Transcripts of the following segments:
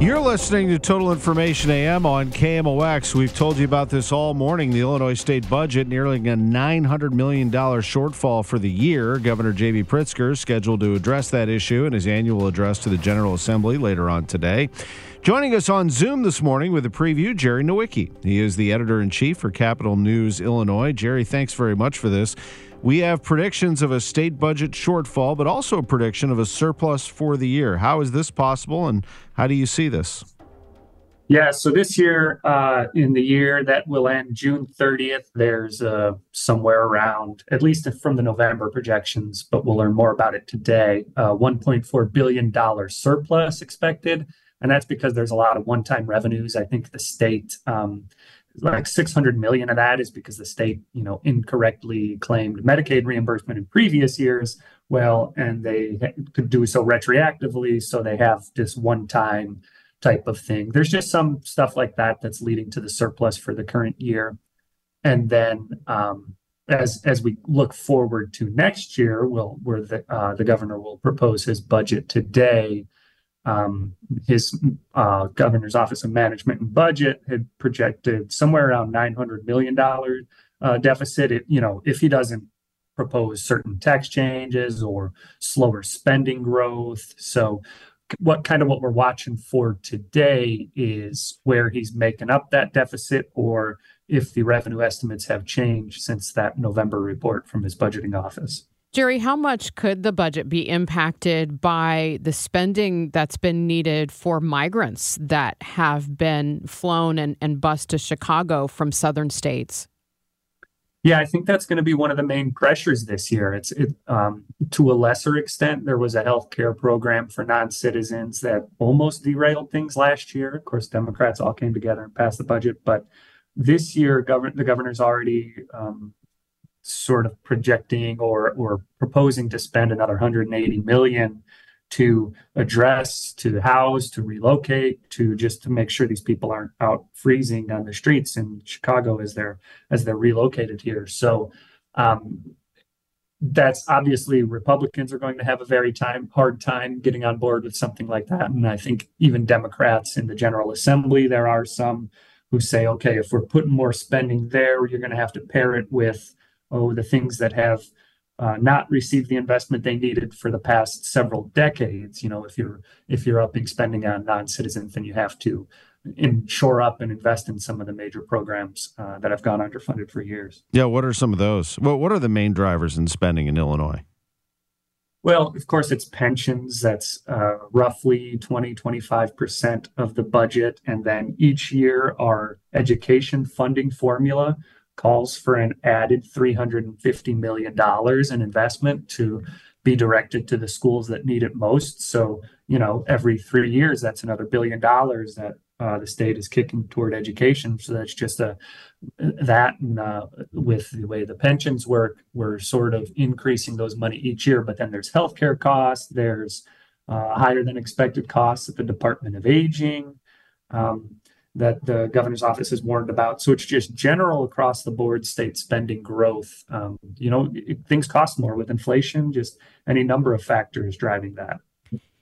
You're listening to Total Information AM on KMOX. We've told you about this all morning. The Illinois state budget nearly a $900 million shortfall for the year. Governor J.B. Pritzker is scheduled to address that issue in his annual address to the General Assembly later on today. Joining us on Zoom this morning with a preview, Jerry Nowicki. He is the editor in chief for Capital News Illinois. Jerry, thanks very much for this. We have predictions of a state budget shortfall, but also a prediction of a surplus for the year. How is this possible, and how do you see this? Yeah, so this year, uh, in the year that will end June 30th, there's uh, somewhere around, at least from the November projections, but we'll learn more about it today, uh, $1.4 billion surplus expected. And that's because there's a lot of one time revenues. I think the state um, like 600 million of that is because the state you know incorrectly claimed medicaid reimbursement in previous years. Well and they could do so retroactively so they have this one time type of thing. There's just some stuff like that that's leading to the surplus for the current year. And then um, as as we look forward to next year will where the uh, the governor will propose his budget today um, his uh, governor's office of management and budget had projected somewhere around 900 million dollar uh, deficit it, you know if he doesn't propose certain tax changes or slower spending growth so what kind of what we're watching for today is where he's making up that deficit or if the revenue estimates have changed since that November report from his budgeting office. Jerry, how much could the budget be impacted by the spending that's been needed for migrants that have been flown and, and bused to Chicago from southern states? Yeah, I think that's going to be one of the main pressures this year. It's it, um, to a lesser extent. There was a health care program for non-citizens that almost derailed things last year. Of course, Democrats all came together and passed the budget, but this year, govern- the governor's already um, sort of projecting or or proposing to spend another 180 million to address, to house, to relocate, to just to make sure these people aren't out freezing on the streets in Chicago as they're as they're relocated here. So um, that's obviously Republicans are going to have a very time hard time getting on board with something like that, and I think even Democrats in the General Assembly there are some who say, okay, if we're putting more spending there, you're going to have to pair it with oh, the things that have uh, not received the investment they needed for the past several decades. You know, if you're if you're upping spending on non-citizens, then you have to in, shore up and invest in some of the major programs uh, that have gone underfunded for years. Yeah, what are some of those? Well, what are the main drivers in spending in Illinois? Well, of course, it's pensions. That's uh, roughly 20, 25% of the budget. And then each year, our education funding formula, calls for an added $350 million in investment to be directed to the schools that need it most. So, you know, every three years, that's another billion dollars that uh, the state is kicking toward education. So that's just a that and uh, with the way the pensions work, we're sort of increasing those money each year. But then there's healthcare costs, there's uh, higher than expected costs at the Department of Aging. Um, that the governor's office has warned about. So it's just general across the board state spending growth. Um, you know, it, things cost more with inflation, just any number of factors driving that.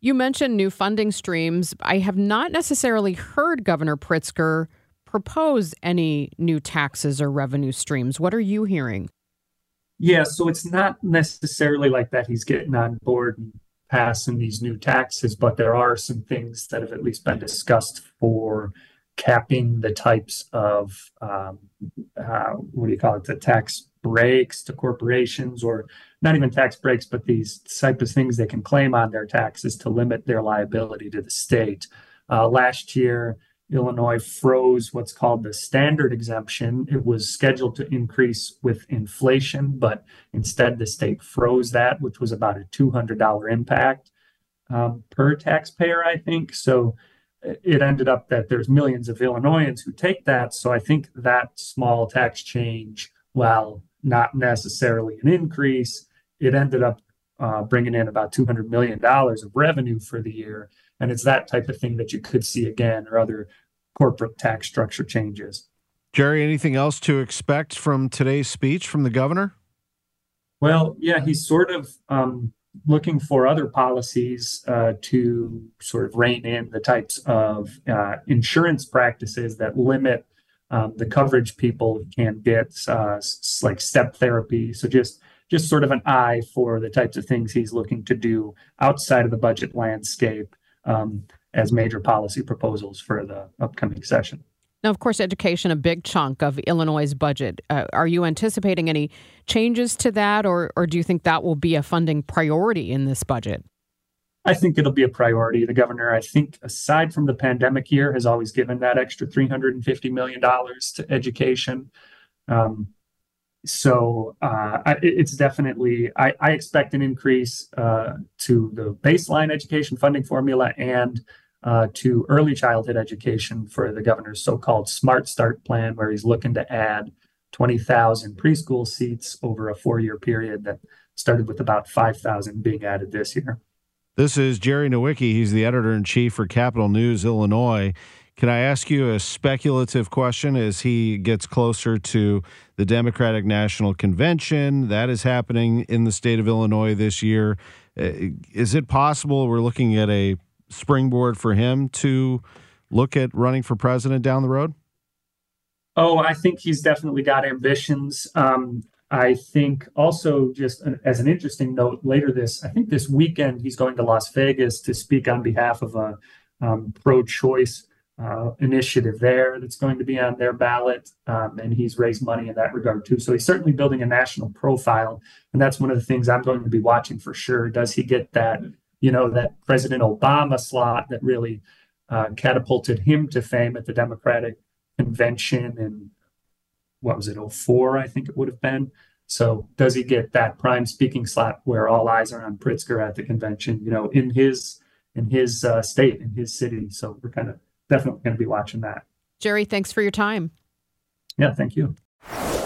You mentioned new funding streams. I have not necessarily heard Governor Pritzker propose any new taxes or revenue streams. What are you hearing? Yeah, so it's not necessarily like that he's getting on board and passing these new taxes, but there are some things that have at least been discussed for capping the types of um, uh, what do you call it? The tax breaks to corporations or not even tax breaks but these type of things they can claim on their taxes to limit their liability to the state. Uh, last year illinois froze what's called the standard exemption. It was scheduled to increase with inflation but instead the state froze that which was about a $200 impact um, per taxpayer i think. So it ended up that there's millions of Illinoisans who take that. So I think that small tax change, while not necessarily an increase, it ended up uh, bringing in about $200 million of revenue for the year. And it's that type of thing that you could see again or other corporate tax structure changes. Jerry, anything else to expect from today's speech from the governor? Well, yeah, he's sort of um, looking for other policies uh, to sort of rein in the types of uh, insurance practices that limit um, the coverage people can get, uh, like step therapy. So just just sort of an eye for the types of things he's looking to do outside of the budget landscape um, as major policy proposals for the upcoming session. Now, of course, education a big chunk of Illinois' budget. Uh, are you anticipating any changes to that, or or do you think that will be a funding priority in this budget? I think it'll be a priority. The governor, I think, aside from the pandemic year, has always given that extra three hundred and fifty million dollars to education. Um, so uh, it's definitely I, I, expect an increase uh, to the baseline education funding formula and uh, to early childhood education for the governor's so-called Smart Start plan, where he's looking to add 20,000 preschool seats over a four-year period that started with about 5,000 being added this year. This is Jerry Nowicki. He's the editor in chief for Capital News Illinois. Can I ask you a speculative question as he gets closer to the Democratic National Convention? That is happening in the state of Illinois this year. Uh, is it possible we're looking at a springboard for him to look at running for president down the road? Oh, I think he's definitely got ambitions. Um, I think also, just as an interesting note, later this, I think this weekend, he's going to Las Vegas to speak on behalf of a um, pro choice uh, initiative there that's going to be on their ballot. Um, and he's raised money in that regard too. So he's certainly building a national profile. And that's one of the things I'm going to be watching for sure. Does he get that you know, that President Obama slot that really uh, catapulted him to fame at the Democratic convention in what was it, 04, I think it would have been. So does he get that prime speaking slot where all eyes are on Pritzker at the convention, you know, in his in his uh, state, in his city? So we're kind of definitely going to be watching that. Jerry, thanks for your time. Yeah, thank you.